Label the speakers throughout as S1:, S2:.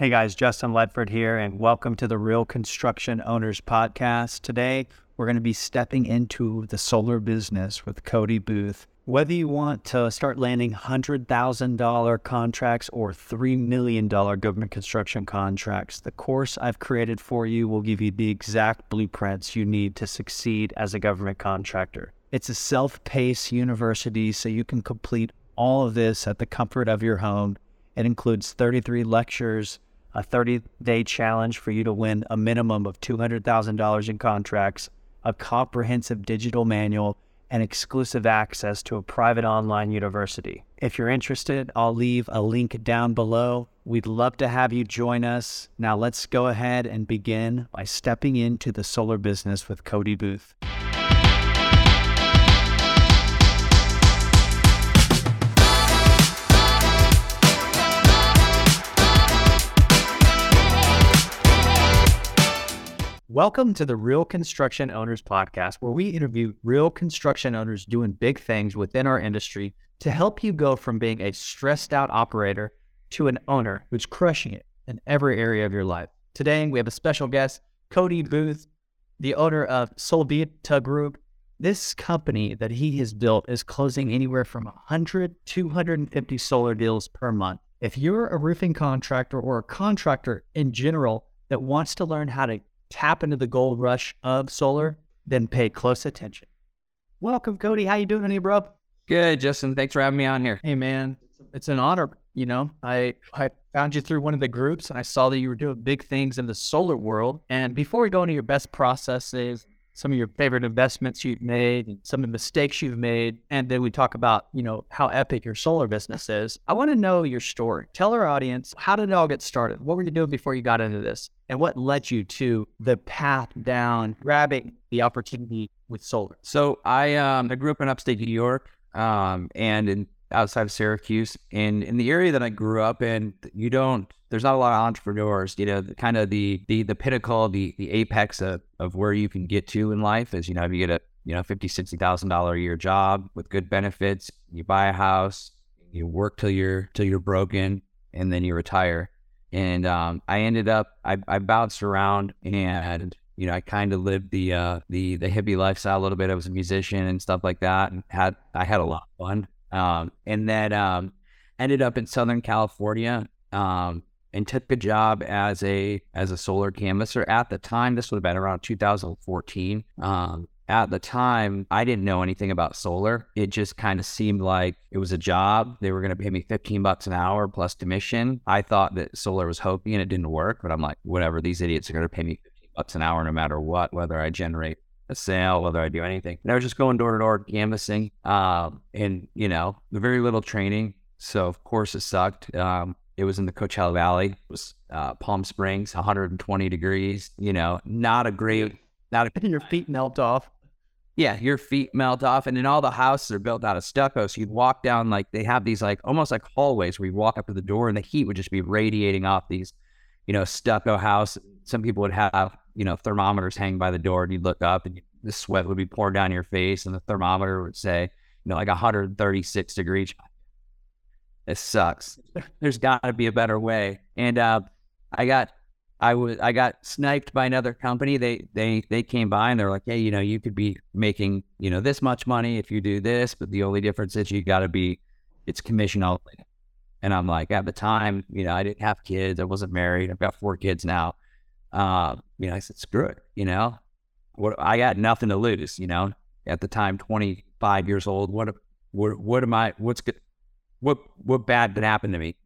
S1: Hey guys, Justin Ledford here, and welcome to the Real Construction Owners Podcast. Today, we're going to be stepping into the solar business with Cody Booth. Whether you want to start landing $100,000 contracts or $3 million government construction contracts, the course I've created for you will give you the exact blueprints you need to succeed as a government contractor. It's a self paced university, so you can complete all of this at the comfort of your home. It includes 33 lectures a 30 day challenge for you to win a minimum of $200,000 in contracts, a comprehensive digital manual, and exclusive access to a private online university. If you're interested, I'll leave a link down below. We'd love to have you join us. Now, let's go ahead and begin by stepping into the solar business with Cody Booth. Welcome to the Real Construction Owners Podcast, where we interview real construction owners doing big things within our industry to help you go from being a stressed out operator to an owner who's crushing it in every area of your life. Today, we have a special guest, Cody Booth, the owner of Solvita Group. This company that he has built is closing anywhere from 100, to 250 solar deals per month. If you're a roofing contractor or a contractor in general that wants to learn how to tap into the gold rush of solar, then pay close attention. Welcome, Cody. How you doing, honey, bro?
S2: Good, Justin. Thanks for having me on here.
S1: Hey, man, it's an honor. You know, I I found you through one of the groups, and I saw that you were doing big things in the solar world. And before we go into your best processes, some of your favorite investments you've made and some of the mistakes you've made. And then we talk about, you know, how epic your solar business is. I want to know your story. Tell our audience, how did it all get started? What were you doing before you got into this? And what led you to the path down grabbing the opportunity with solar?
S2: So I um I grew up in upstate New York um and in outside of Syracuse. And in the area that I grew up in, you don't there's not a lot of entrepreneurs. You know, kind of the the the pinnacle, the the apex of, of where you can get to in life is you know if you get a you know fifty sixty thousand dollar a year job with good benefits, you buy a house, you work till you're till you're broken, and then you retire. And um, I ended up I, I bounced around and you know I kind of lived the uh, the the hippie lifestyle a little bit. I was a musician and stuff like that, and had I had a lot of fun. Um, and then um, ended up in Southern California um, and took a job as a as a solar canvasser. At the time, this would have been around 2014. Um, at the time, I didn't know anything about solar. It just kind of seemed like it was a job. They were going to pay me 15 bucks an hour plus commission. I thought that solar was hokey and it didn't work, but I'm like, whatever, these idiots are going to pay me 15 bucks an hour no matter what, whether I generate a sale, whether I do anything. And I was just going door to door canvassing, um, and you know, very little training. So of course it sucked. Um, it was in the Coachella Valley. It was uh, Palm Springs, 120 degrees. You know, not a great, not a,
S1: your feet melt off.
S2: Yeah, your feet melt off, and then all the houses are built out of stucco. So you'd walk down like they have these like almost like hallways where you walk up to the door, and the heat would just be radiating off these, you know, stucco house. Some people would have you know, thermometers hang by the door and you'd look up and the sweat would be pouring down your face and the thermometer would say, you know, like 136 degrees. It sucks. There's got to be a better way. And uh, I got, I was, I got sniped by another company. They, they, they came by and they're like, hey, you know, you could be making, you know, this much money if you do this, but the only difference is you got to be, it's commission only. And I'm like, at the time, you know, I didn't have kids. I wasn't married. I've got four kids now. Uh, you know, I said, screw it. You know, what I got nothing to lose. You know, at the time, 25 years old. What, what, what am I? What's good? What, what bad could happen to me?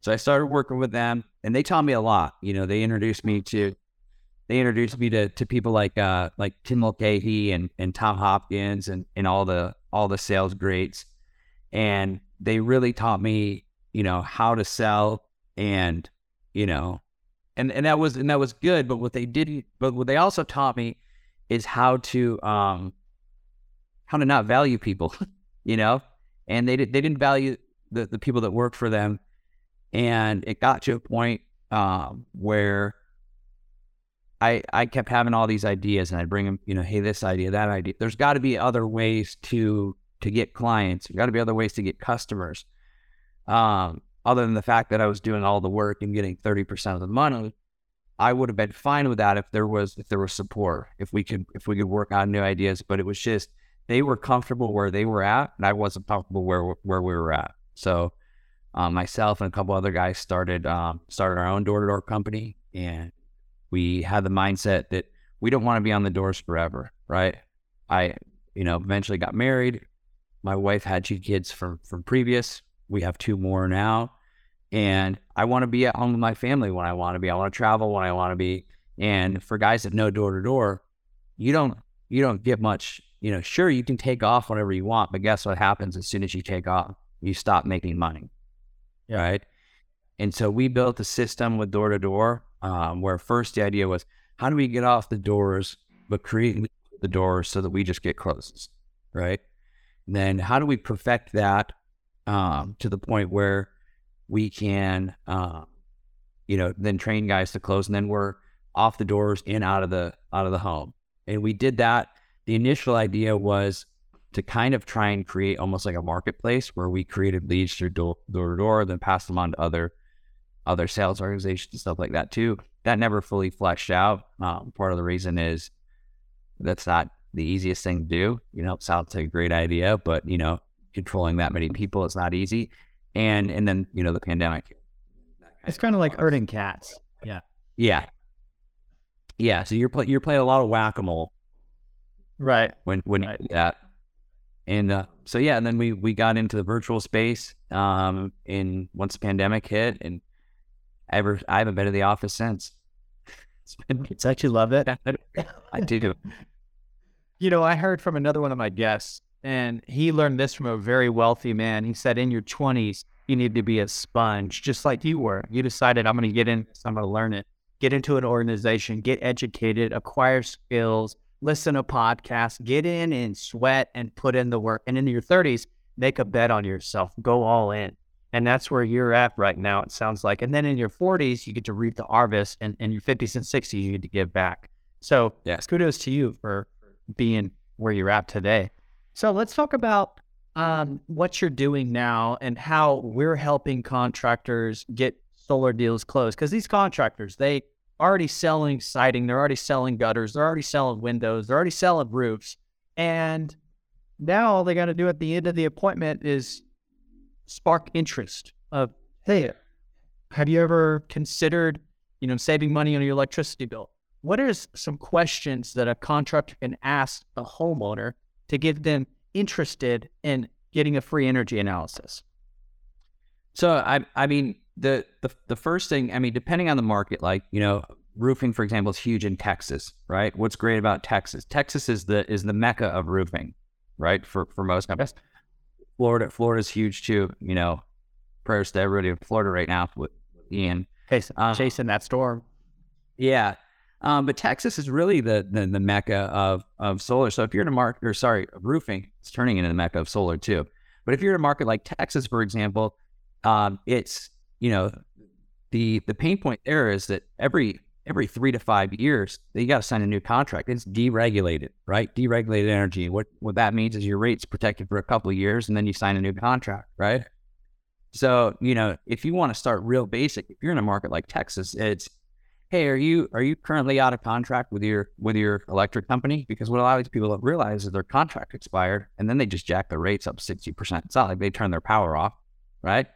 S2: So I started working with them, and they taught me a lot. You know, they introduced me to, they introduced me to to people like uh like Tim Mulcahy and and Tom Hopkins and and all the all the sales greats, and they really taught me, you know, how to sell and you know and and that was and that was good. But what they did, but what they also taught me is how to um how to not value people, you know. And they did, they didn't value the the people that worked for them, and it got to a point um, where I I kept having all these ideas, and I'd bring them, you know, hey, this idea, that idea. There's got to be other ways to to get clients. There's got to be other ways to get customers. Um, other than the fact that I was doing all the work and getting 30% of the money, I would have been fine with that if there was if there was support, if we could if we could work on new ideas. But it was just they were comfortable where they were at, and I wasn't comfortable where where we were at. So um, myself and a couple other guys started um, started our own door to door company, and we had the mindset that we don't want to be on the doors forever, right? I you know eventually got married. My wife had two kids from from previous. We have two more now and I want to be at home with my family when I want to be. I want to travel when I want to be. And for guys that know door to door, you don't you don't get much. You know, sure you can take off whenever you want, but guess what happens as soon as you take off? You stop making money. Yeah. Right. And so we built a system with door to door, where first the idea was how do we get off the doors, but create the doors so that we just get closes, right? And then how do we perfect that um, to the point where we can, um, you know, then train guys to close, and then we're off the doors in out of the out of the home. And we did that. The initial idea was to kind of try and create almost like a marketplace where we created leads through door, door to door, then pass them on to other other sales organizations and stuff like that too. That never fully fleshed out. Um, part of the reason is that's not the easiest thing to do. You know, it sounds like a great idea, but you know, controlling that many people is not easy and and then you know the pandemic.
S1: It's kind of like herding cats. Yeah.
S2: Yeah. Yeah. So you're play, you're playing a lot of whack a mole.
S1: Right.
S2: When when right. that. And uh, so yeah, and then we we got into the virtual space um in once the pandemic hit and ever I haven't been to the office since.
S1: It's, been, it's actually love it.
S2: I do.
S1: You know, I heard from another one of my guests and he learned this from a very wealthy man. He said, in your 20s, you need to be a sponge, just like you were. You decided, I'm going to get in I'm going to learn it, get into an organization, get educated, acquire skills, listen to podcasts, get in and sweat and put in the work. And in your 30s, make a bet on yourself, go all in. And that's where you're at right now, it sounds like. And then in your 40s, you get to reap the harvest. And in your 50s and 60s, you get to give back. So, yes. kudos to you for being where you're at today. So let's talk about um, what you're doing now and how we're helping contractors get solar deals closed. Because these contractors, they already selling siding, they're already selling gutters, they're already selling windows, they're already selling roofs, and now all they got to do at the end of the appointment is spark interest of, hey, have you ever considered, you know, saving money on your electricity bill? What are some questions that a contractor can ask a homeowner to get them interested in getting a free energy analysis?
S2: So I I mean the the the first thing I mean depending on the market like you know roofing for example is huge in Texas right? What's great about Texas? Texas is the is the mecca of roofing right for for most companies. Florida Florida's huge too you know. Prayers to everybody in Florida right now with, Ian.
S1: Chasing, um, chasing that storm.
S2: Yeah. Um, but Texas is really the, the, the mecca of of solar. So if you're in a market, or sorry, roofing, it's turning into the mecca of solar too. But if you're in a market like Texas, for example, um, it's you know the the pain point there is that every every three to five years you got to sign a new contract. It's deregulated, right? Deregulated energy. What what that means is your rate's protected for a couple of years, and then you sign a new contract, right? So you know if you want to start real basic, if you're in a market like Texas, it's hey, are you are you currently out of contract with your with your electric company? Because what a lot of these people don't realize is their contract expired, and then they just jack the rates up sixty percent. It's not like they turn their power off, right?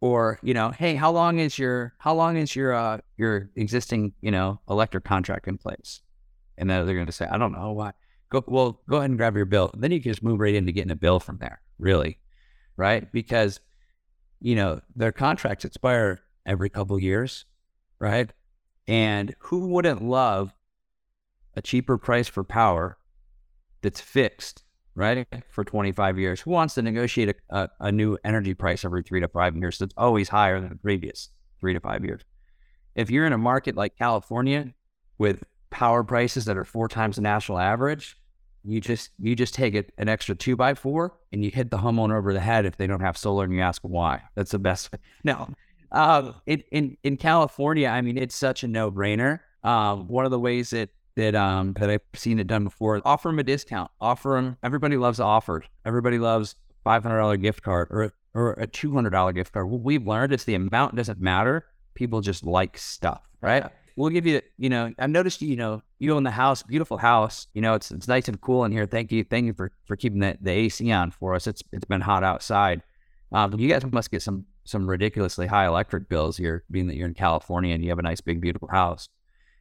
S2: Or you know, hey, how long is your how long is your uh, your existing you know electric contract in place? And then they're going to say, I don't know why. Go well, go ahead and grab your bill. Then you can just move right into getting a bill from there, really, right? Because you know their contracts expire every couple years, right? And who wouldn't love a cheaper price for power that's fixed, right, for 25 years? Who wants to negotiate a, a, a, new energy price every three to five years that's always higher than the previous three to five years? If you're in a market like California with power prices that are four times the national average, you just you just take it an extra two by four and you hit the homeowner over the head if they don't have solar and you ask why. That's the best. No, um, in, in in California, I mean, it's such a no brainer. Um, one of the ways that that um that I've seen it done before, offer them a discount. Offer them. Everybody loves offers. Everybody loves five hundred dollar gift card or or a two hundred dollar gift card. What we've learned is the amount doesn't matter. People just like stuff, right? We'll give you, you know, I've noticed, you know, you own the house, beautiful house. You know, it's it's nice and cool in here. Thank you, thank you for for keeping the, the AC on for us. It's it's been hot outside. Um, you guys must get some some ridiculously high electric bills here, being that you're in California and you have a nice big beautiful house.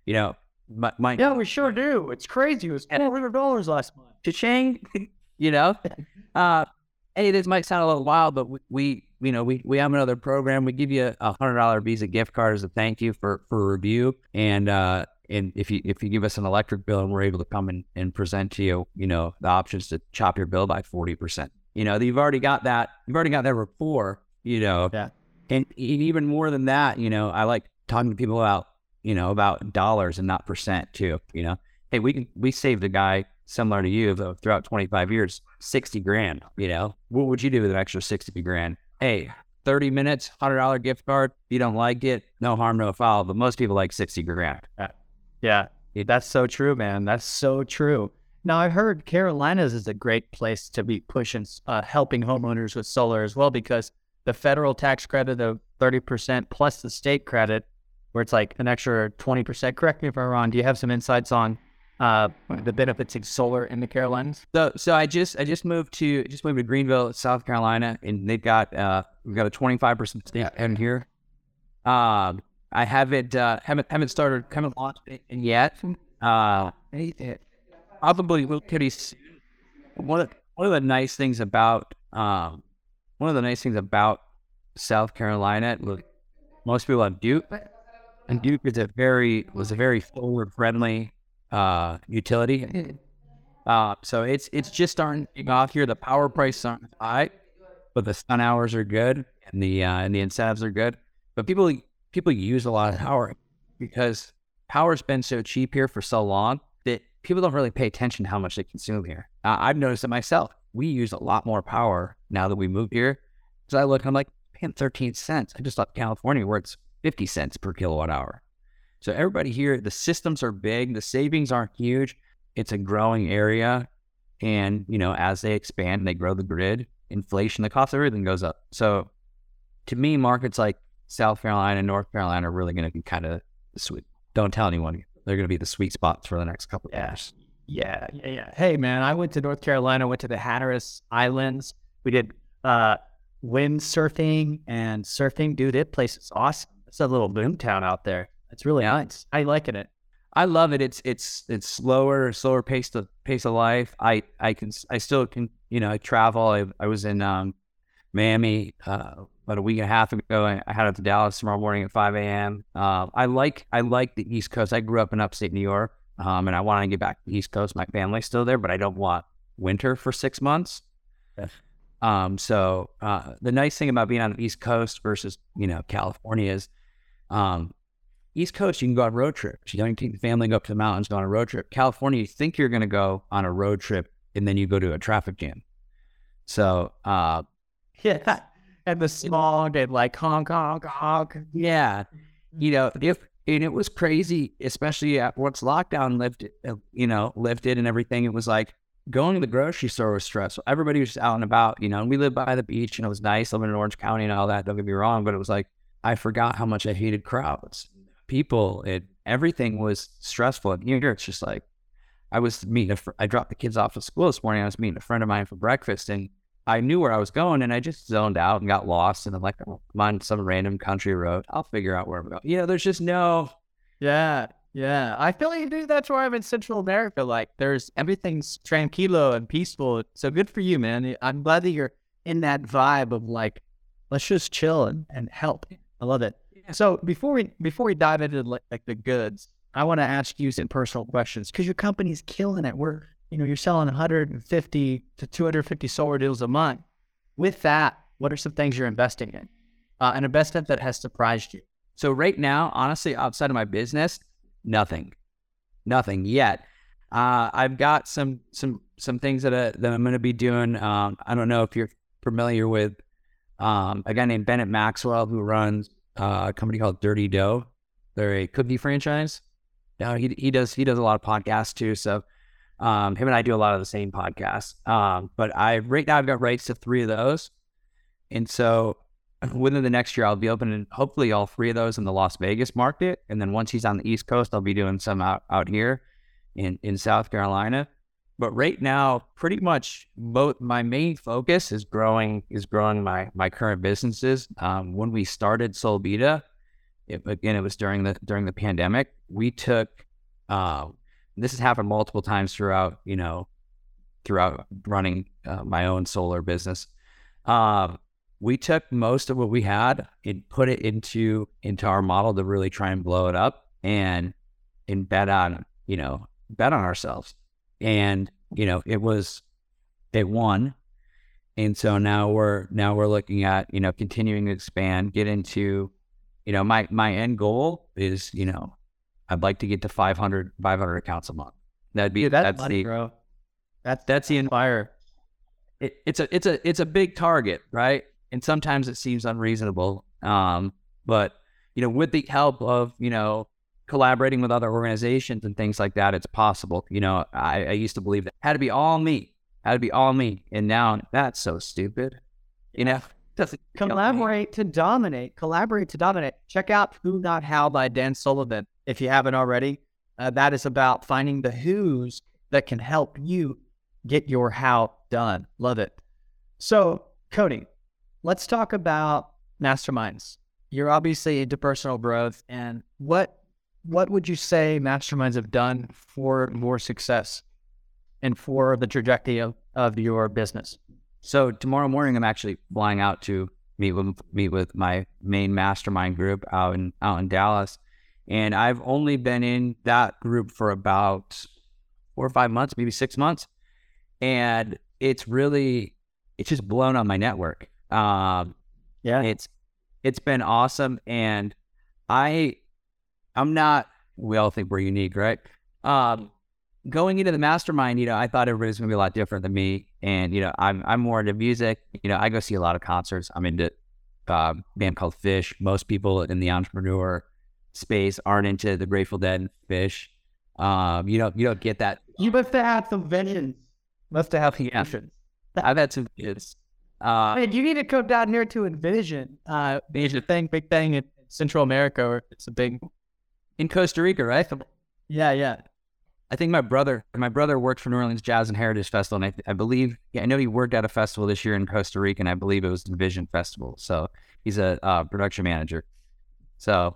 S2: You know, my, my
S1: Yeah, we sure do. It's crazy. It was four hundred dollars last month.
S2: cha-ching, you know. Uh, hey, this might sound a little wild, but we, we you know, we, we have another program. We give you a hundred dollar Visa gift card as a thank you for for review, and uh, and if you if you give us an electric bill, and we're able to come in and present to you, you know, the options to chop your bill by forty percent. You know, you've already got that. You've already got that rapport. You know,
S1: Yeah.
S2: and e- even more than that, you know, I like talking to people about you know about dollars and not percent too. You know, hey, we can we saved a guy similar to you though, throughout 25 years, 60 grand. You know, what would you do with an extra 60 grand? Hey, 30 minutes, hundred dollar gift card. If you don't like it, no harm, no foul. But most people like 60 grand.
S1: Yeah, that's so true, man. That's so true. Now I heard Carolinas is a great place to be pushing, uh, helping homeowners with solar as well because the federal tax credit of thirty percent plus the state credit, where it's like an extra twenty percent. Correct me if I'm wrong. Do you have some insights on uh, the benefits of solar in the Carolinas?
S2: So, so I just I just moved to just moved to Greenville, South Carolina, and they've got uh we've got a 25 percent stamp in here. Um, I haven't uh, haven't haven't started haven't launched it yet. Uh, probably will pretty soon. One of one of the nice things about um one of the nice things about South Carolina, look, most people have Duke, and Duke is a very was a very forward friendly uh utility. Uh, so it's it's just starting off here. The power price aren't high, but the sun hours are good and the uh, and the incentives are good. But people people use a lot of power because power's been so cheap here for so long that people don't really pay attention to how much they consume here. Uh, I've noticed it myself. We use a lot more power now that we moved here. So I look, I'm like, paying 13 cents. I just left California where it's 50 cents per kilowatt hour. So everybody here, the systems are big, the savings aren't huge. It's a growing area. And, you know, as they expand and they grow the grid, inflation, the cost of everything goes up. So to me, markets like South Carolina, and North Carolina are really going to be kind of sweet. Don't tell anyone. They're going to be the sweet spots for the next couple
S1: Yeah.
S2: years.
S1: Yeah, yeah, yeah. Hey, man, I went to North Carolina, went to the Hatteras Islands. We did uh, wind surfing and surfing. Dude, that place is awesome. It's a little boom town out there. It's really nice. I liking it.
S2: I love it. It's it's it's slower, slower pace of pace of life. I I can I still can you know I travel. I, I was in um, Miami uh, about a week and a half ago. I, I had it to Dallas tomorrow morning at five a.m. Uh, I like I like the East Coast. I grew up in upstate New York, um, and I want to get back to the East Coast. My family's still there, but I don't want winter for six months.
S1: Yes.
S2: Um, so uh, the nice thing about being on the East Coast versus you know California is, um, East Coast you can go on road trips. You don't take the family and go up to the mountains, go on a road trip. California, you think you're going to go on a road trip, and then you go to a traffic jam. So uh,
S1: Yeah. And the smog and like honk, honk, honk.
S2: yeah, you know if and it was crazy, especially at once lockdown lifted, uh, you know, lifted and everything. It was like going to the grocery store was stressful. Everybody was just out and about, you know. And we lived by the beach, and it was nice living in Orange County and all that. Don't get me wrong, but it was like I forgot how much I hated crowds, people, it everything was stressful. And here it's just like I was meeting. A fr- I dropped the kids off at school this morning. I was meeting a friend of mine for breakfast, and I knew where I was going, and I just zoned out and got lost. And I'm like, I'm on some random country road. I'll figure out where I'm going. You know, there's just no.
S1: Yeah. Yeah. I feel like dude, that's why I'm in Central America. Like there's everything's tranquilo and peaceful. So good for you, man. I'm glad that you're in that vibe of like, let's just chill and, and help. I love it. So before we before we dive into like, like the goods, I want to ask you some personal questions because your company's killing it. We're you know you're selling 150 to 250 solar deals a month. With that, what are some things you're investing in? Uh, an investment that has surprised you.
S2: So right now, honestly, outside of my business, nothing, nothing yet. Uh, I've got some some some things that uh, that I'm going to be doing. Um, I don't know if you're familiar with um, a guy named Bennett Maxwell who runs uh, a company called Dirty Dough. They're a cookie franchise. Now he he does he does a lot of podcasts too. So um, him and I do a lot of the same podcasts. Um, but I right now I've got rights to three of those, and so within the next year, I'll be opening hopefully all three of those in the Las Vegas market. And then once he's on the East Coast, I'll be doing some out, out here in, in South Carolina. But right now, pretty much both my main focus is growing is growing my my current businesses. Um, when we started Solvita, it, again, it was during the during the pandemic. We took uh, this has happened multiple times throughout you know throughout running uh, my own solar business. Uh, we took most of what we had and put it into into our model to really try and blow it up and and bet on you know bet on ourselves and you know it was it won and so now we're now we're looking at you know continuing to expand get into you know my my end goal is you know i'd like to get to 500 500 accounts a month that'd be
S1: Dude, that's,
S2: that's
S1: money,
S2: the
S1: bro. That's
S2: that's the
S1: fire.
S2: it, it's a it's a it's a big target, right? And sometimes it seems unreasonable. Um, but you know, with the help of you know collaborating with other organizations and things like that, it's possible. You know, I, I used to believe that had to be all me, had to be all me, and now that's so stupid. You know, doesn't
S1: Collaborate to dominate. Collaborate to dominate. Check out Who Not How by Dan Sullivan if you haven't already. Uh, that is about finding the who's that can help you get your how done. Love it. So, Cody, let's talk about masterminds. You're obviously into personal growth, and what what would you say masterminds have done for more success and for the trajectory of, of your business?
S2: So tomorrow morning, I'm actually flying out to meet with meet with my main mastermind group out in out in Dallas, and I've only been in that group for about four or five months, maybe six months, and it's really it's just blown on my network. Um,
S1: Yeah.
S2: it's it's been awesome, and I I'm not. We all think we're unique, right? Um, going into the mastermind, you know, I thought everybody was gonna be a lot different than me, and you know, I'm I'm more into music. You know, I go see a lot of concerts. I'm into uh, a band called Phish. Most people in the entrepreneur space aren't into the Grateful Dead and Phish. Um, you don't you don't get that.
S1: You must have had some visions. Must have had
S2: Yeah.
S1: visions.
S2: I've had some kids. Uh,
S1: Man, you need to come down here to Envision. Uh, it's a thing, big thing in Central America. Or it's a big.
S2: In Costa Rica, right?
S1: Yeah, yeah.
S2: I think my brother, my brother worked for New Orleans Jazz and Heritage Festival, and I, I believe, yeah, I know he worked at a festival this year in Costa Rica, and I believe it was the Vision Festival. So he's a uh, production manager. So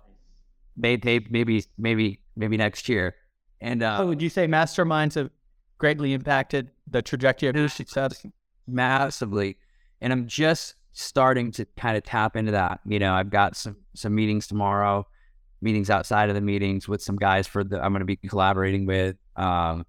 S2: maybe, maybe, maybe, maybe next year. And uh,
S1: Oh, would you say masterminds have greatly impacted the trajectory of your success?
S2: massively. And I'm just starting to kind of tap into that. You know, I've got some some meetings tomorrow, meetings outside of the meetings with some guys for the I'm going to be collaborating with. Um,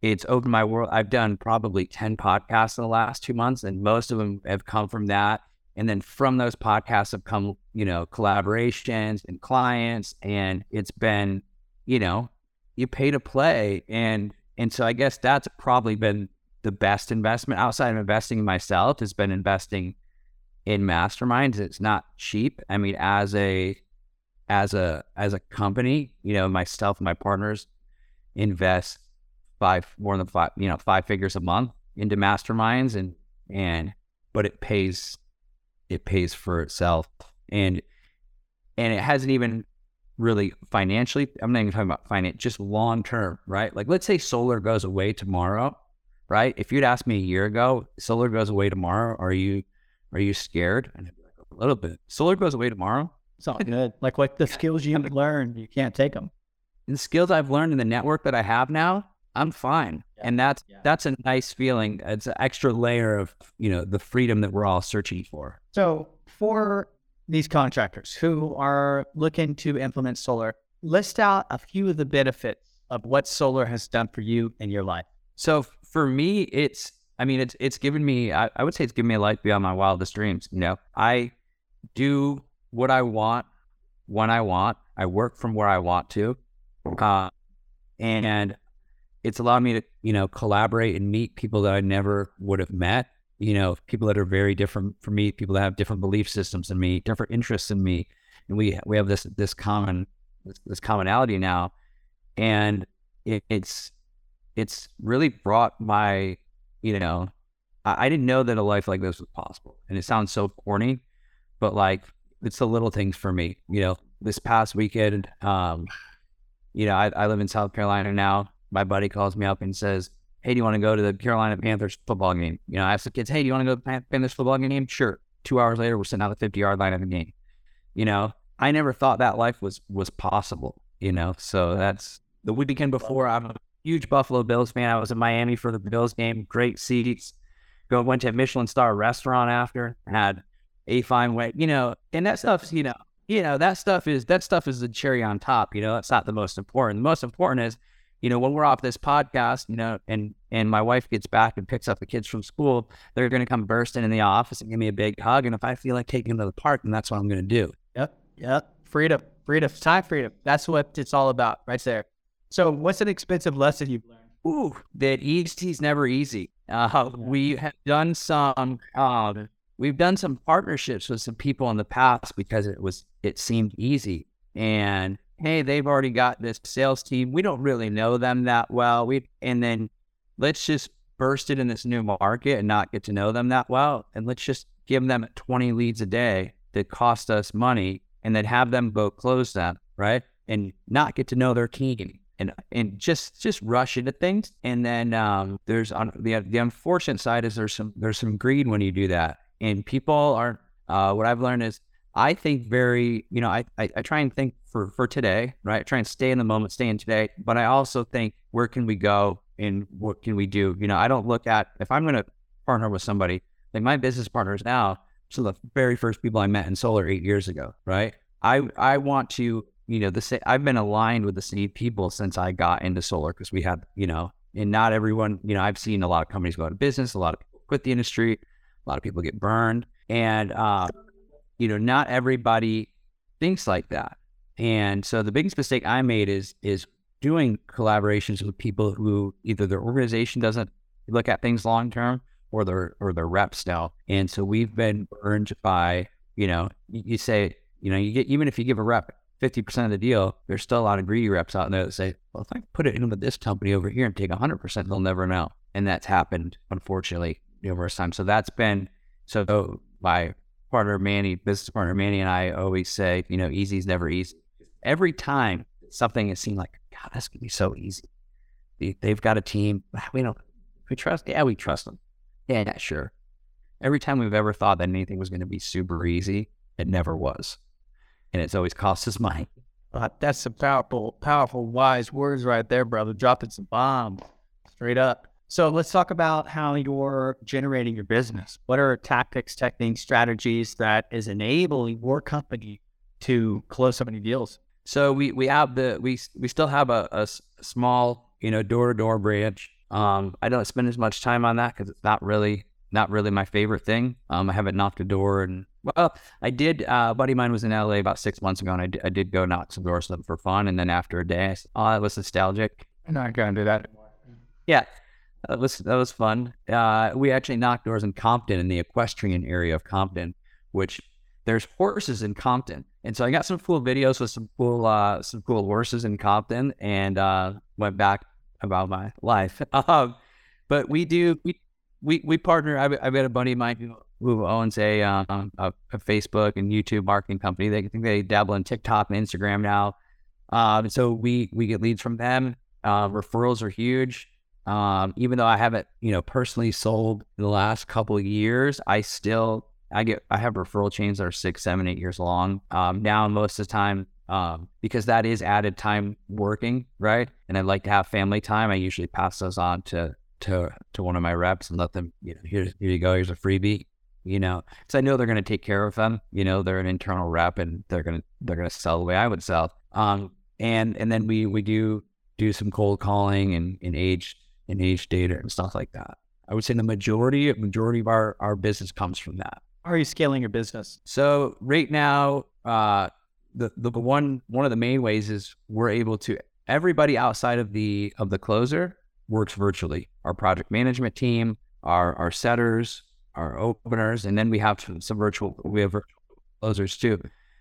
S2: it's opened my world. I've done probably ten podcasts in the last two months, and most of them have come from that. And then from those podcasts have come, you know, collaborations and clients, and it's been, you know, you pay to play, and and so I guess that's probably been the best investment outside of investing in myself has been investing in masterminds. It's not cheap. I mean, as a as a as a company, you know, myself and my partners invest five more than five, you know, five figures a month into masterminds and and but it pays it pays for itself. And and it hasn't even really financially I'm not even talking about finance, just long term, right? Like let's say solar goes away tomorrow right? If you'd asked me a year ago, solar goes away tomorrow, are you are you scared? And I'd be like, a little bit. Solar goes away tomorrow.
S1: It's all good. Like what the skills you learned, you can't take them.
S2: And the skills I've learned in the network that I have now, I'm fine.
S1: Yeah.
S2: And that's
S1: Yeah.
S2: that's a nice feeling. It's an extra layer of, you know, the freedom that we're all searching for.
S1: So for these contractors who are looking to implement solar, list out a few of the benefits of what solar has done for you in your life.
S2: So for me, it's I mean, it's it's given me I, I would say it's given me a life beyond my wildest dreams. You know, I do what I want when I want. I work from where I want to. Uh, and it's allowed me to, you know, collaborate and meet people that I never would have met. You know, people that are very different from me, people that have different belief systems than me, different interests than me, and we we have this this common this, this commonality now, and it, it's it's really brought my, you know, I, I didn't know that a life like this was possible. And it sounds so corny, but like it's the little things for me. You know, this past weekend, um, you know, I, I live in South Carolina now. My buddy calls me up and says, Hey, do you want to go to the Carolina Panthers football game? You know, I asked the kids, Hey, do you want to go to the Panthers football game? Sure. Two hours later, we're sitting out the 50 yard line of the game. You know, I never thought that life was was possible, you know. So that's the weekend before I'm a huge Buffalo Bills fan. I was in Miami for the Bills game, great seats. Go went to a Michelin star restaurant after, had a fine way, you know, and that stuff's, you know, you know, that stuff is that stuff is the cherry on top, you know, that's not the most important. The most important is, you know, when we're off this podcast, you know, and and my wife gets back and picks up the kids from school, they're gonna come bursting in the office and give me a big hug. And if I feel like taking them to the park, then that's what I'm gonna do.
S3: Yep. Yep. Freedom. Freedom. Time freedom. That's what it's all about right there. So what's an expensive lesson you've learned?
S2: Ooh, that easy's never easy. Uh, we have done some um, we've done some partnerships with some people in the past because it was it seemed easy. And hey, they've already got this sales team. We don't really know them that well. We and then let's just burst it in this new market and not get to know them that well. And let's just give them 20 leads a day that cost us money and then have them go close them, right? And not get to know their team and and just just rush into things. And then um, there's on the the unfortunate side is there's some there's some greed when you do that, and people are. Uh, what I've learned is I think very you know I, I I try and think for for today, right? I try and stay in the moment, stay in today, but I also think where can we go and what can we do? You know, I don't look at if I'm going to partner with somebody like my business partners now. Some of the very first people I met in solar eight years ago, right? I I want to you know, the same, I've been aligned with the same people since I got into solar because we had, you know, and not everyone, you know, I've seen a lot of companies go out of business, a lot of people quit the industry, a lot of people get burned, and uh, you know, not everybody thinks like that. And so the biggest mistake I made is is doing collaborations with people who either their organization doesn't look at things long term or their or their reps now. And so we've been burned by, you know, you say, you know, you get even if you give a rep 50% of the deal, there's still a lot of greedy reps out there that say, well, if I put it in with this company over here and take 100%, they'll never know. And that's happened, unfortunately, numerous times. So that's been, so my partner Manny, business partner Manny, and I always say, you know, easy is never easy. Every time something is seen like, God, going to be so easy. They've got a team. We don't, we trust, yeah, we trust them. Yeah, yeah, sure. Every time we've ever thought that anything was going to be super easy, it never was and it's always cost us money.
S3: Uh, that's some powerful, powerful, wise words right there, brother. Dropping some bombs straight up. So let's talk about how you're generating your business. What are tactics, techniques, strategies that is enabling your company to close so many deals?
S2: So we we have the we we still have a, a small you know door to door branch. Um, I don't spend as much time on that because it's not really not really my favorite thing. Um, I haven't knocked a door and well, I did. Uh, a buddy of mine was in LA about six months ago, and I, d- I did go knock some doors for fun. And then after a day, I said, "Oh, that was nostalgic."
S3: I'm not going to do that anymore.
S2: Yeah, that was that was fun. Uh, we actually knocked doors in Compton, in the equestrian area of Compton, which there's horses in Compton, and so I got some cool videos with some cool uh, some cool horses in Compton, and uh, went back about my life. Um, but we do we we we partner. I've, I've got a buddy of mine who owns a, um, a, a Facebook and YouTube marketing company. They think they dabble in TikTok and Instagram now. Um, so we we get leads from them. Uh, referrals are huge. Um, even though I haven't, you know, personally sold in the last couple of years, I still I get I have referral chains that are six, seven, eight years long. Um, now most of the time, um, because that is added time working, right? And I like to have family time. I usually pass those on to to to one of my reps and let them, you know, here, here you go, here's a freebie you know, because I know they're going to take care of them. You know, they're an internal rep and they're going to they're to sell the way I would sell. Um, and and then we we do do some cold calling and, and age and age data and stuff like that. I would say the majority majority of our our business comes from that.
S3: How are you scaling your business?
S2: So right now, uh, the the one one of the main ways is we're able to everybody outside of the of the closer works virtually. Our project management team, our our setters, our openers, and then we have some, some virtual we have virtual closers too.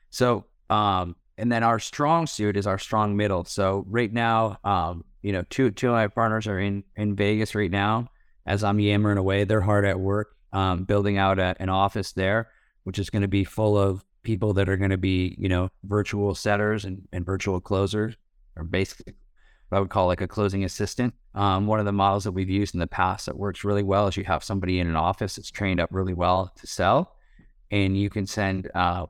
S2: So um, and then our strong suit is our strong middle. So right now, um, you know, two two of my partners are in in Vegas right now. as I'm yammering away, they're hard at work um, building out a, an office there, which is going to be full of people that are going to be, you know, virtual setters and, and virtual closers, or basically what I would call like a closing assistant. Um, one of the models that we've used in the past that works really well is you have somebody in an office that's trained up really well to sell, and you can send uh,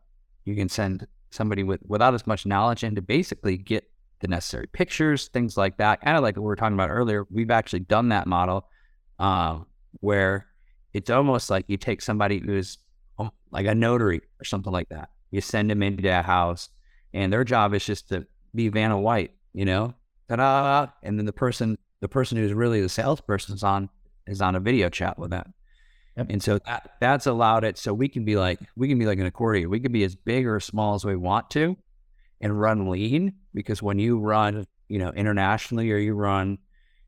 S2: you can send somebody with without as much knowledge in to basically get the necessary pictures, things like that. Kind of like what we were talking about earlier. We've actually done that model um, where it's almost like you take somebody who's oh, like a notary or something like that. You send them into a house, and their job is just to be Vanna White, you know, ta-da, and then the person, the person who's really the salesperson is on is on a video chat with that. Yep. And so that that's allowed it so we can be like we can be like an accordion. We can be as big or as small as we want to and run lean because when you run, you know, internationally or you run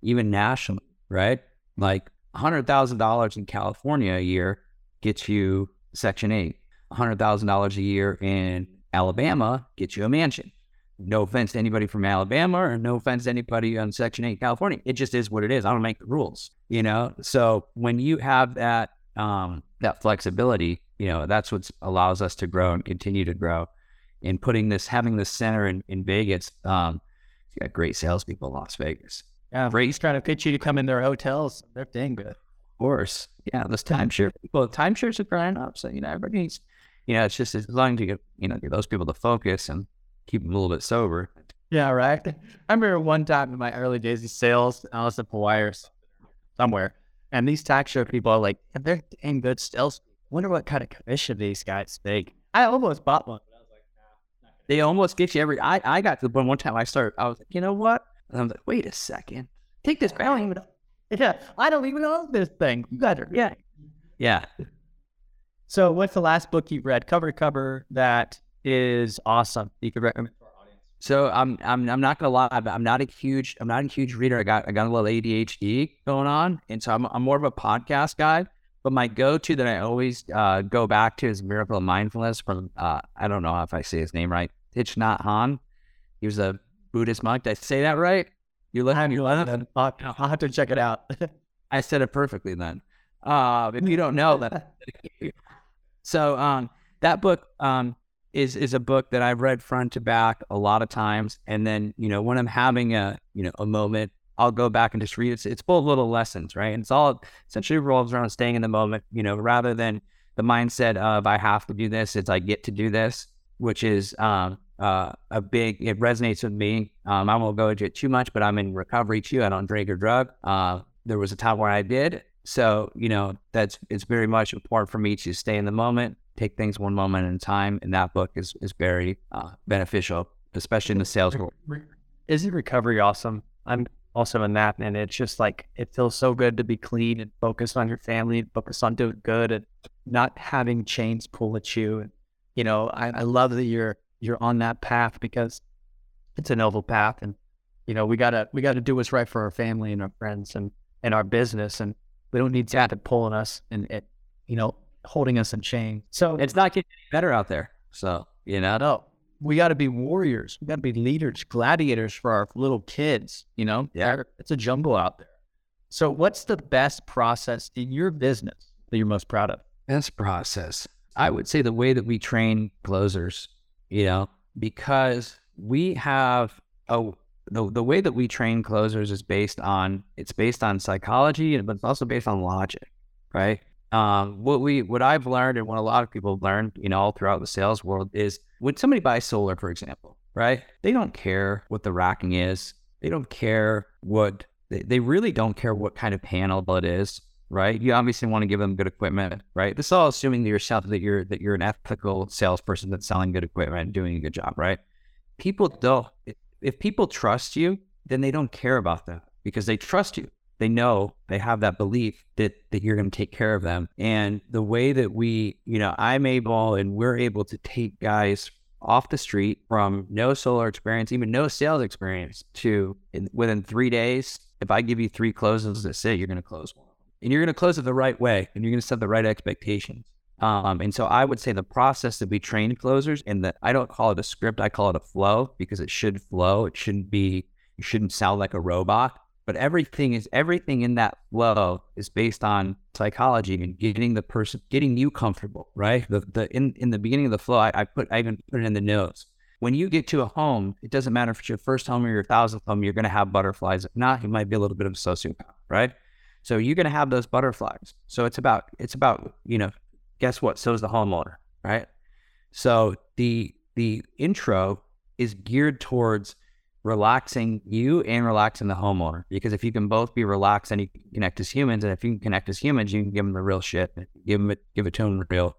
S2: even nationally, right? Like hundred thousand dollars in California a year gets you section eight. hundred thousand dollars a year in Alabama gets you a mansion no offense to anybody from Alabama or no offense to anybody on Section 8 California. It just is what it is. I don't make the rules, you know? So when you have that, um, that flexibility, you know, that's what allows us to grow and continue to grow. In putting this, having this center in, in Vegas, um, you got great salespeople in Las Vegas.
S1: Yeah,
S2: great.
S1: He's trying to pitch you to come in their hotels. They're dang good. Of
S2: course. Yeah, those timeshare people, timeshares are growing up. So, you know, everybody's, you know, it's just as long as you get, you know, get those people to focus and keep them a little bit sober.
S1: Yeah, right. I remember one time in my early days of sales, I was in Hawaii or somewhere, and these tax show people are like, they're dang good sales. Wonder what kind of commission these guys make. I almost bought one. But I was like,
S2: nah, they almost get you every. I, I got to the point one time I started. I was like, you know what? And I was like, wait a second. Take this. I don't even.
S1: Yeah, I don't even own this thing. You got it.
S2: Yeah. Yeah.
S1: So, what's the last book you've read, cover to cover, that is awesome. You could recommend to our audience.
S2: So I'm I'm I'm not gonna lie, I'm not a huge I'm not a huge reader. I got I got a little ADHD going on, and so I'm I'm more of a podcast guy. But my go-to that I always uh, go back to is Miracle of Mindfulness from uh, I don't know if I say his name right, Thich Nhat Hanh. He was a Buddhist monk. Did I say that right?
S1: You him. You him. I'll, I'll have to check it out.
S2: I said it perfectly then. Uh, if you don't know that, so um, that book um, is is a book that I've read front to back a lot of times, and then you know when I'm having a you know a moment, I'll go back and just read it. It's, it's full of little lessons, right? And it's all essentially revolves around staying in the moment, you know, rather than the mindset of I have to do this. It's I get to do this, which is um, uh, a big. It resonates with me. Um, I won't go into it too much, but I'm in recovery too. I don't drink or drug. Uh, there was a time where I did, so you know that's it's very much important for me to stay in the moment, take things one moment at a time. And that book is is very uh, beneficial, especially in the sales world.
S1: Isn't recovery awesome? I'm also in that, and it's just like it feels so good to be clean and focused on your family, and focus on doing good, and not having chains pull at you. And you know, I, I love that you're you're on that path because it's a noble path, and you know, we gotta we gotta do what's right for our family and our friends and and our business, and we don't need that to pulling us and it, you know, holding us in chains.
S2: So it's not getting better out there. So, you know,
S1: no, we got to be warriors. We got to be leaders, gladiators for our little kids. You know,
S2: yeah,
S1: it's a jungle out there. So, what's the best process in your business that you're most proud of?
S2: Best process, I would say the way that we train closers. You know, because we have a the, the way that we train closers is based on it's based on psychology but it's also based on logic right um, what we what I've learned and what a lot of people have learned, you know, all throughout the sales world is when somebody buys solar, for example, right? They don't care what the racking is. They don't care what they, they really don't care what kind of panel it is, right? You obviously want to give them good equipment, right? This is all assuming that yourself that you're that you're an ethical salesperson that's selling good equipment doing a good job, right? People don't if people trust you, then they don't care about that because they trust you they know they have that belief that that you're going to take care of them and the way that we you know i'm able and we're able to take guys off the street from no solar experience even no sales experience to in, within three days if i give you three closes that say you're going to close one and you're going to close it the right way and you're going to set the right expectations um, and so I would say the process that we train closers and that I don't call it a script, I call it a flow because it should flow. It shouldn't be, you shouldn't sound like a robot But everything is everything in that flow is based on psychology and getting the person, getting you comfortable, right? The the in in the beginning of the flow, I, I put I even put it in the notes. When you get to a home, it doesn't matter if it's your first home or your thousandth home, you're going to have butterflies. If not, you might be a little bit of a sociopath, right? So you're going to have those butterflies. So it's about it's about you know, guess what? So is the homeowner, right? So the the intro is geared towards relaxing you and relaxing the homeowner. Because if you can both be relaxed and you connect as humans, and if you can connect as humans, you can give them the real shit. Give them it, give it to them real.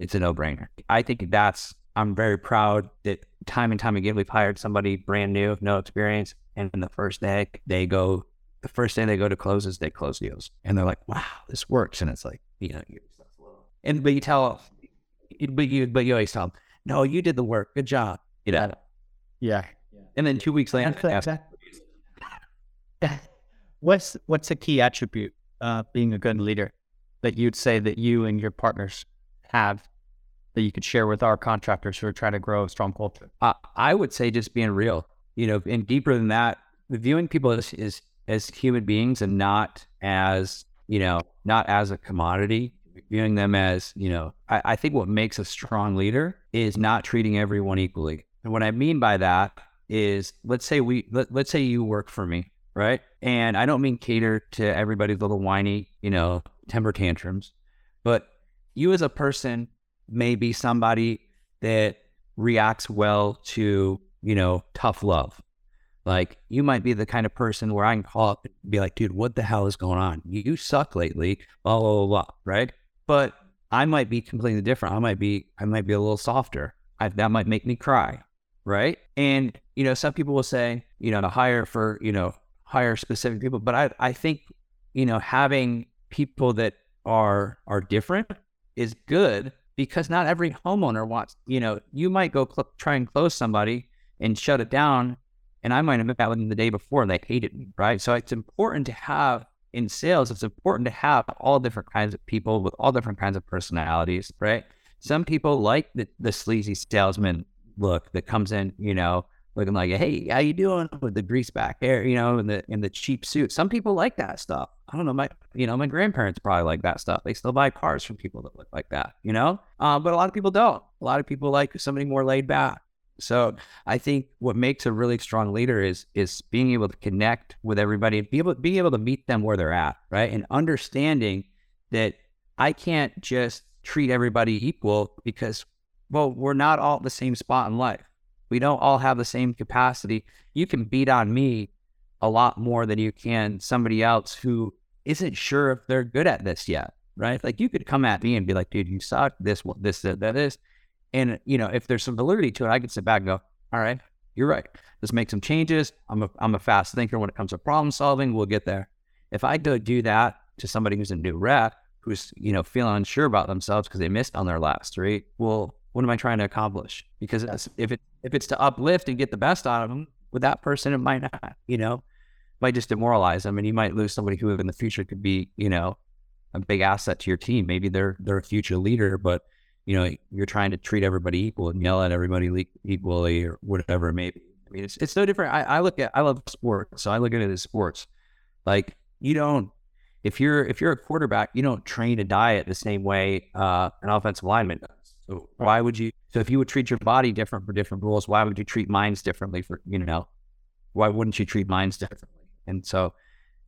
S2: It's a no brainer. I think that's. I'm very proud that time and time again we've hired somebody brand new, no experience, and the first day they go, the first day they go to closes, they close deals, and they're like, "Wow, this works!" And it's like, you know, and but you tell, but you but you always tell them, "No, you did the work. Good job." You know.
S3: Yeah.
S2: And then two weeks later, ask-
S3: What's what's a key attribute uh, being a good leader that you'd say that you and your partners have that you could share with our contractors who are trying to grow a strong culture?
S2: I, I would say just being real, you know, and deeper than that, viewing people as, as as human beings and not as you know, not as a commodity. Viewing them as you know, I, I think what makes a strong leader is not treating everyone equally. And what I mean by that is, let's say we let, let's say you work for me, right? And I don't mean cater to everybody's little whiny, you know, temper tantrums, but you as a person may be somebody that reacts well to, you know, tough love. Like you might be the kind of person where I can call up and be like, dude, what the hell is going on? You, suck lately, blah, blah, blah, blah, right? But I might be completely different. I might be, I might be a little softer. I, that might make me cry, right? And, you know, some people will say, you know, to hire for, you know, hire specific people. But I, I think, you know, having people that are are different is good because not every homeowner wants, you know, you might go cl- try and close somebody and shut it down. And I might have met with them the day before and they hated me, right? So it's important to have in sales, it's important to have all different kinds of people with all different kinds of personalities, right? Some people like the, the sleazy salesman look that comes in, you know, looking like, hey, how you doing with the grease back hair, you know, and the in the cheap suit. Some people like that stuff. I don't know, my you know, my grandparents probably like that stuff. They still buy cars from people that look like that, you know? Uh, but a lot of people don't. A lot of people like somebody more laid back. So I think what makes a really strong leader is is being able to connect with everybody and be able being able to meet them where they're at, right? And understanding that I can't just treat everybody equal because well, we're not all at the same spot in life. We don't all have the same capacity. You can beat on me a lot more than you can somebody else who isn't sure if they're good at this yet, right? Like you could come at me and be like, dude, you suck. This, this, that, that is. And, you know, if there's some validity to it, I can sit back and go, all right, you're right. Let's make some changes. I'm a, I'm a fast thinker when it comes to problem solving. We'll get there. If I go do that to somebody who's a new rep, who's, you know, feeling unsure about themselves because they missed on their last three, well, what am I trying to accomplish? Because if it if it's to uplift and get the best out of them, with that person, it might not. You know, might just demoralize them, and you might lose somebody who in the future could be, you know, a big asset to your team. Maybe they're they're a future leader, but you know, you're trying to treat everybody equal and yell at everybody equally or whatever it may be. I mean, it's it's no different. I, I look at I love sports, so I look at it as sports. Like you don't if you're if you're a quarterback, you don't train a diet the same way uh, an offensive lineman does. So why would you? So if you would treat your body different for different rules, why would you treat minds differently for you know? Why wouldn't you treat minds differently? And so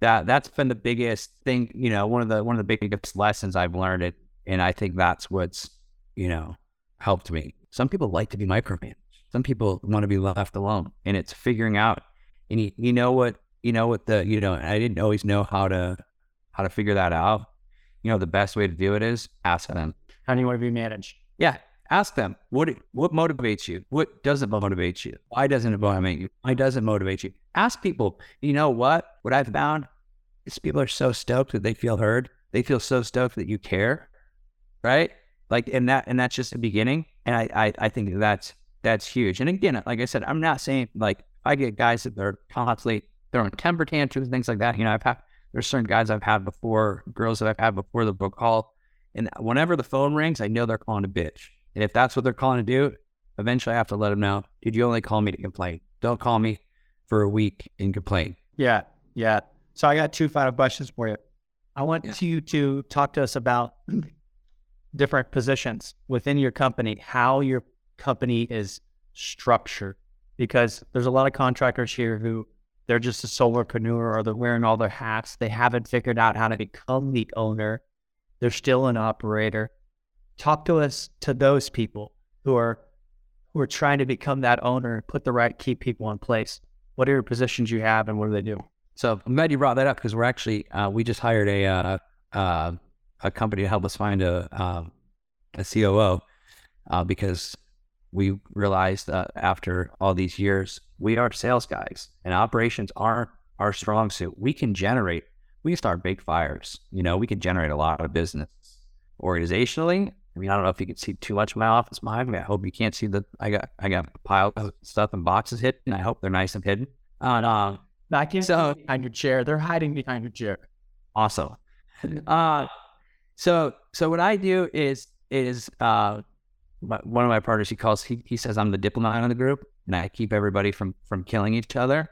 S2: that that's been the biggest thing. You know, one of the one of the biggest lessons I've learned it, and I think that's what's you know helped me. Some people like to be micromanaged. Some people want to be left alone, and it's figuring out. And you, you know what you know what the you know I didn't always know how to how to figure that out. You know the best way to do it is ask them.
S3: How do you want to be managed?
S2: Yeah, ask them what what motivates you. What doesn't motivate you? Why doesn't it motivate you? Why doesn't it motivate you? Ask people. You know what? What I've found is people are so stoked that they feel heard. They feel so stoked that you care, right? Like, and that and that's just the beginning. And I I, I think that's that's huge. And again, like I said, I'm not saying like I get guys that they're constantly throwing temper tantrums, things like that. You know, I've had there's certain guys I've had before, girls that I've had before the book call. And whenever the phone rings, I know they're calling a bitch. And if that's what they're calling to do, eventually I have to let them know, dude, you only call me to complain. Don't call me for a week and complain.
S3: Yeah, yeah. So I got two final questions for you. I want
S2: Yeah.
S3: you to talk to us about different positions within your company, how your company is structured, because there's a lot of contractors here who they're just a solopreneur or they're wearing all their hats. They haven't figured out how to become the owner. They're still an operator. Talk to us to those people who are who are trying to become that owner and put the right key people in place. What are your positions you have and what do they do?
S2: So I'm glad you brought that up because we're actually uh, we just hired a uh, uh, a company to help us find a um, a COO uh, because we realized uh, after all these years we are sales guys and operations aren't our strong suit. We can generate, we can start big fires. You know, we can generate a lot of business organizationally. I mean, I don't know if you can see too much of my office behind me. I hope you can't see the. I got I got piles of stuff and boxes hidden. I hope they're nice and hidden. And um,
S3: I can't
S2: So-
S3: behind your chair. They're hiding behind your chair.
S2: awesome. Uh, so so what I do is is uh, my, one of my partners he calls he, he says I'm the diplomat in the group and I keep everybody from from killing each other.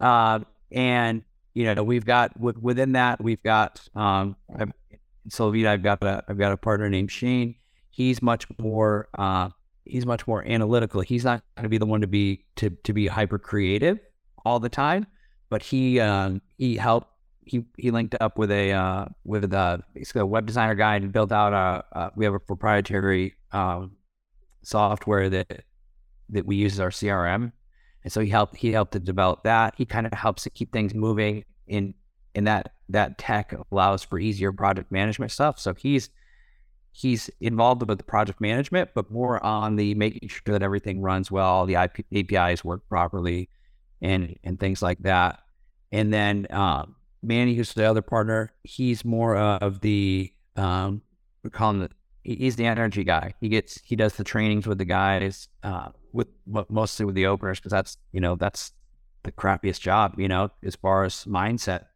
S2: Uh, and you know we've got w- within that we've got um I've, in I've got a I've got a partner named Shane. He's much more uh he's much more analytical. He's not going to be the one to be to to be hyper creative all the time, but he um he helped he he linked up with a uh, with a basically a web designer guy and built out a, we have a proprietary um, software that that we use as our CRM, and so he helped he helped to develop that. He kind of helps to keep things moving in in that that tech allows for easier project management stuff. So he's he's involved with the project management, but more on the making sure that everything runs well, the IP, APIs work properly, and and things like that. And then um, Manny, who's the other partner, he's more of the um, we call him the he's the energy guy. He gets he does the trainings with the guys, uh, with mostly with the openers because that's you know that's the crappiest job you know as far as mindset.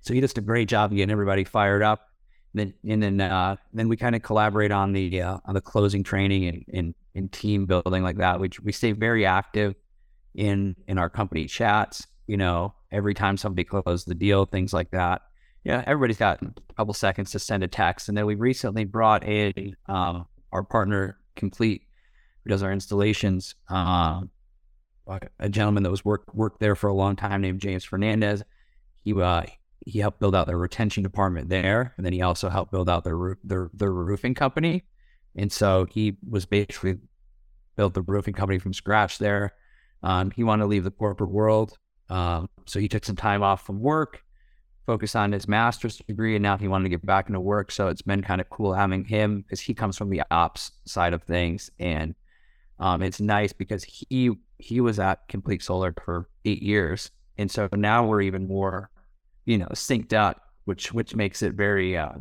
S2: So he does a great job getting everybody fired up. And then and then uh, then we kind of collaborate on the uh, on the closing training and, and and team building like that. We we stay very active in in our company chats. You know, every time somebody closes the deal, things like that. Yeah, everybody's got a couple seconds to send a text, and then we recently brought in um, our partner Complete, who does our installations. Um, a gentleman that was work worked there for a long time named James Fernandez. He uh, he helped build out their retention department there, and then he also helped build out their their their roofing company. And so he was basically built the roofing company from scratch there. Um, he wanted to leave the corporate world, um, so he took some time off from work, focused on his master's degree, and now he wanted to get back into work. So it's been kind of cool having him because he comes from the ops side of things, and um, it's nice because he he was at Complete Solar for eight years, and so now we're even more, you know, synced up, which which makes it very uh,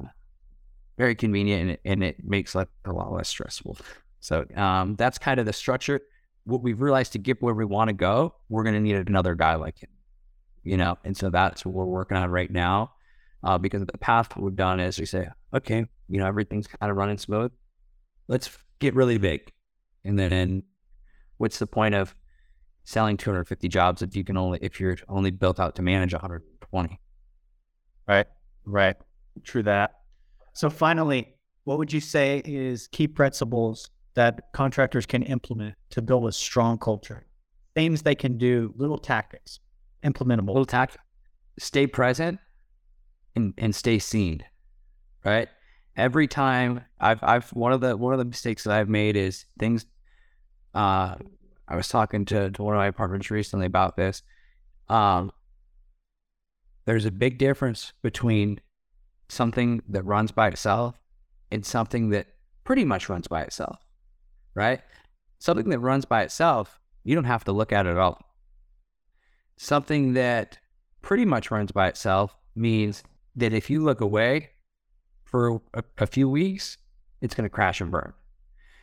S2: very convenient and it, and it makes life a lot less stressful. So um, that's kind of the structure. What we've realized to get where we want to go, we're going to need another guy like him, you know, and so that's what we're working on right now. Uh, because the path we've done is we say, okay, you know, everything's kind of running smooth. Let's get really big, and then what's the point of selling 250 jobs if you can only if you're only built out to manage 120?
S3: Right. Right. True that. So finally, what would you say is key principles that contractors can implement to build a strong culture? Things they can do, little tactics, implementable.
S2: little tact stay present and and stay seen right every time i've i've one of the one of the mistakes that i've made is things uh i was talking to, to one of my partners recently about this um there's a big difference between something that runs by itself and something that pretty much runs by itself right something that runs by itself you don't have to look at it at all something that pretty much runs by itself means that if you look away for a, a few weeks, it's going to crash and burn.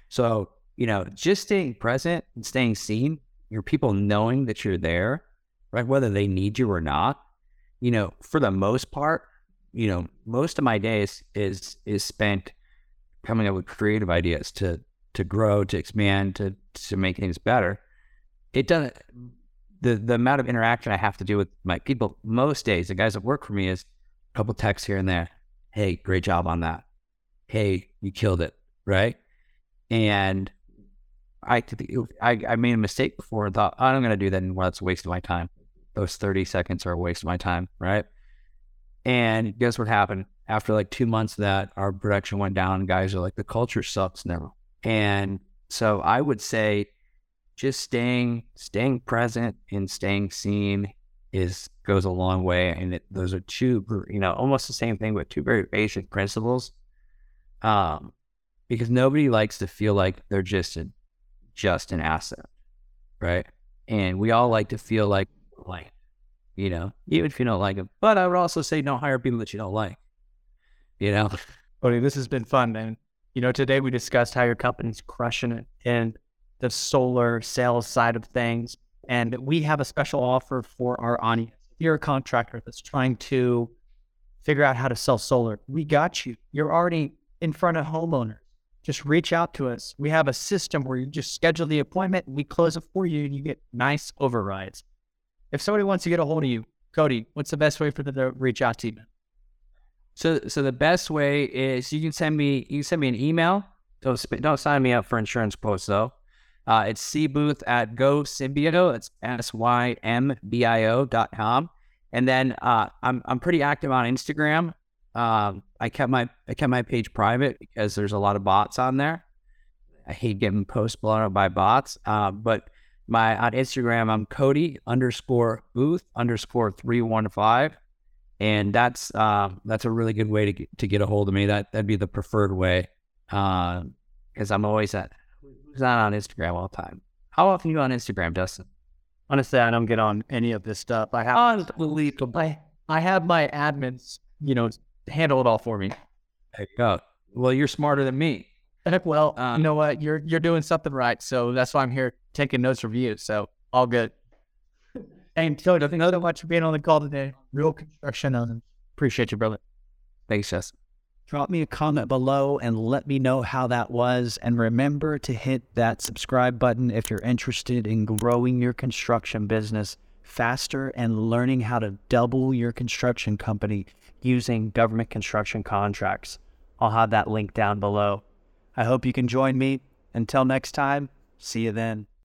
S2: So, you know, just staying present and staying seen, your people knowing that you're there, right? Whether they need you or not, you know, for the most part, you know, most of my days is is spent coming up with creative ideas to to grow, to expand, to to make things better. It doesn't the the amount of interaction I have to do with my people most days, the guys that work for me, is a couple texts here and there. Hey, great job on that. Hey, you killed it, right? And I I, I made a mistake before and thought, oh, I'm to do that anymore. That's a waste of my time. Those 30 seconds are a waste of my time, right? And guess what happened? After like two months of that, our production went down. Guys are like, the culture sucks now. And so I would say just staying staying present and staying seen is goes a long way. And it, those are two, you know, almost the same thing, but two very basic principles. Um, because nobody likes to feel like they're just a just an asset, right? And we all like to feel like like, you know, even if you don't like them. But I would also say don't hire people that you don't like. You know,
S1: Cody, this has been fun, man. You know, today we discussed how your company's crushing it in the solar sales side of things. And we have a special offer for our audience. If you're a contractor that's trying to figure out how to sell solar, we got you. You're already in front of homeowners. Just reach out to us. We have a system where you just schedule the appointment, we close it for you, and you get nice overrides. If somebody wants to get a hold of you, Cody, what's the best way for them to reach out to you?
S2: So, so the best way is you can send me you can send me an email. Don't don't sign me up for insurance quotes though. Uh, it's cbooth at gosymbio. That's s y m b i o dot com. And then uh, I'm I'm pretty active on Instagram. Um, I kept my I kept my page private because there's a lot of bots on there. I hate getting posts blown up by bots. Uh, but my on Instagram, I'm Cody underscore Booth underscore three one five and that's uh, that's a really good way to get, to get a hold of me. That that'd be the preferred way, because uh, I'm always at who's not on Instagram all the time. How often are you on Instagram, Dustin?
S1: Honestly, I don't get on any of this stuff. I have
S2: unbelievable.
S1: I, I have my admins, you know, handle it all for me.
S2: There you go. Well, you're smarter than me.
S1: well, um, you know what? You're you're doing something right. So that's why I'm here taking notes for you. So all good. And Toad, thank you so much for being on the call today. Real construction on Appreciate you, brother.
S2: Thanks, Jess.
S4: Drop me a comment below and let me know how that was. And remember to hit that subscribe button if you're interested in growing your construction business faster and learning how to double your construction company using government construction contracts. I'll have that link down below. I hope you can join me. Until next time, see you then.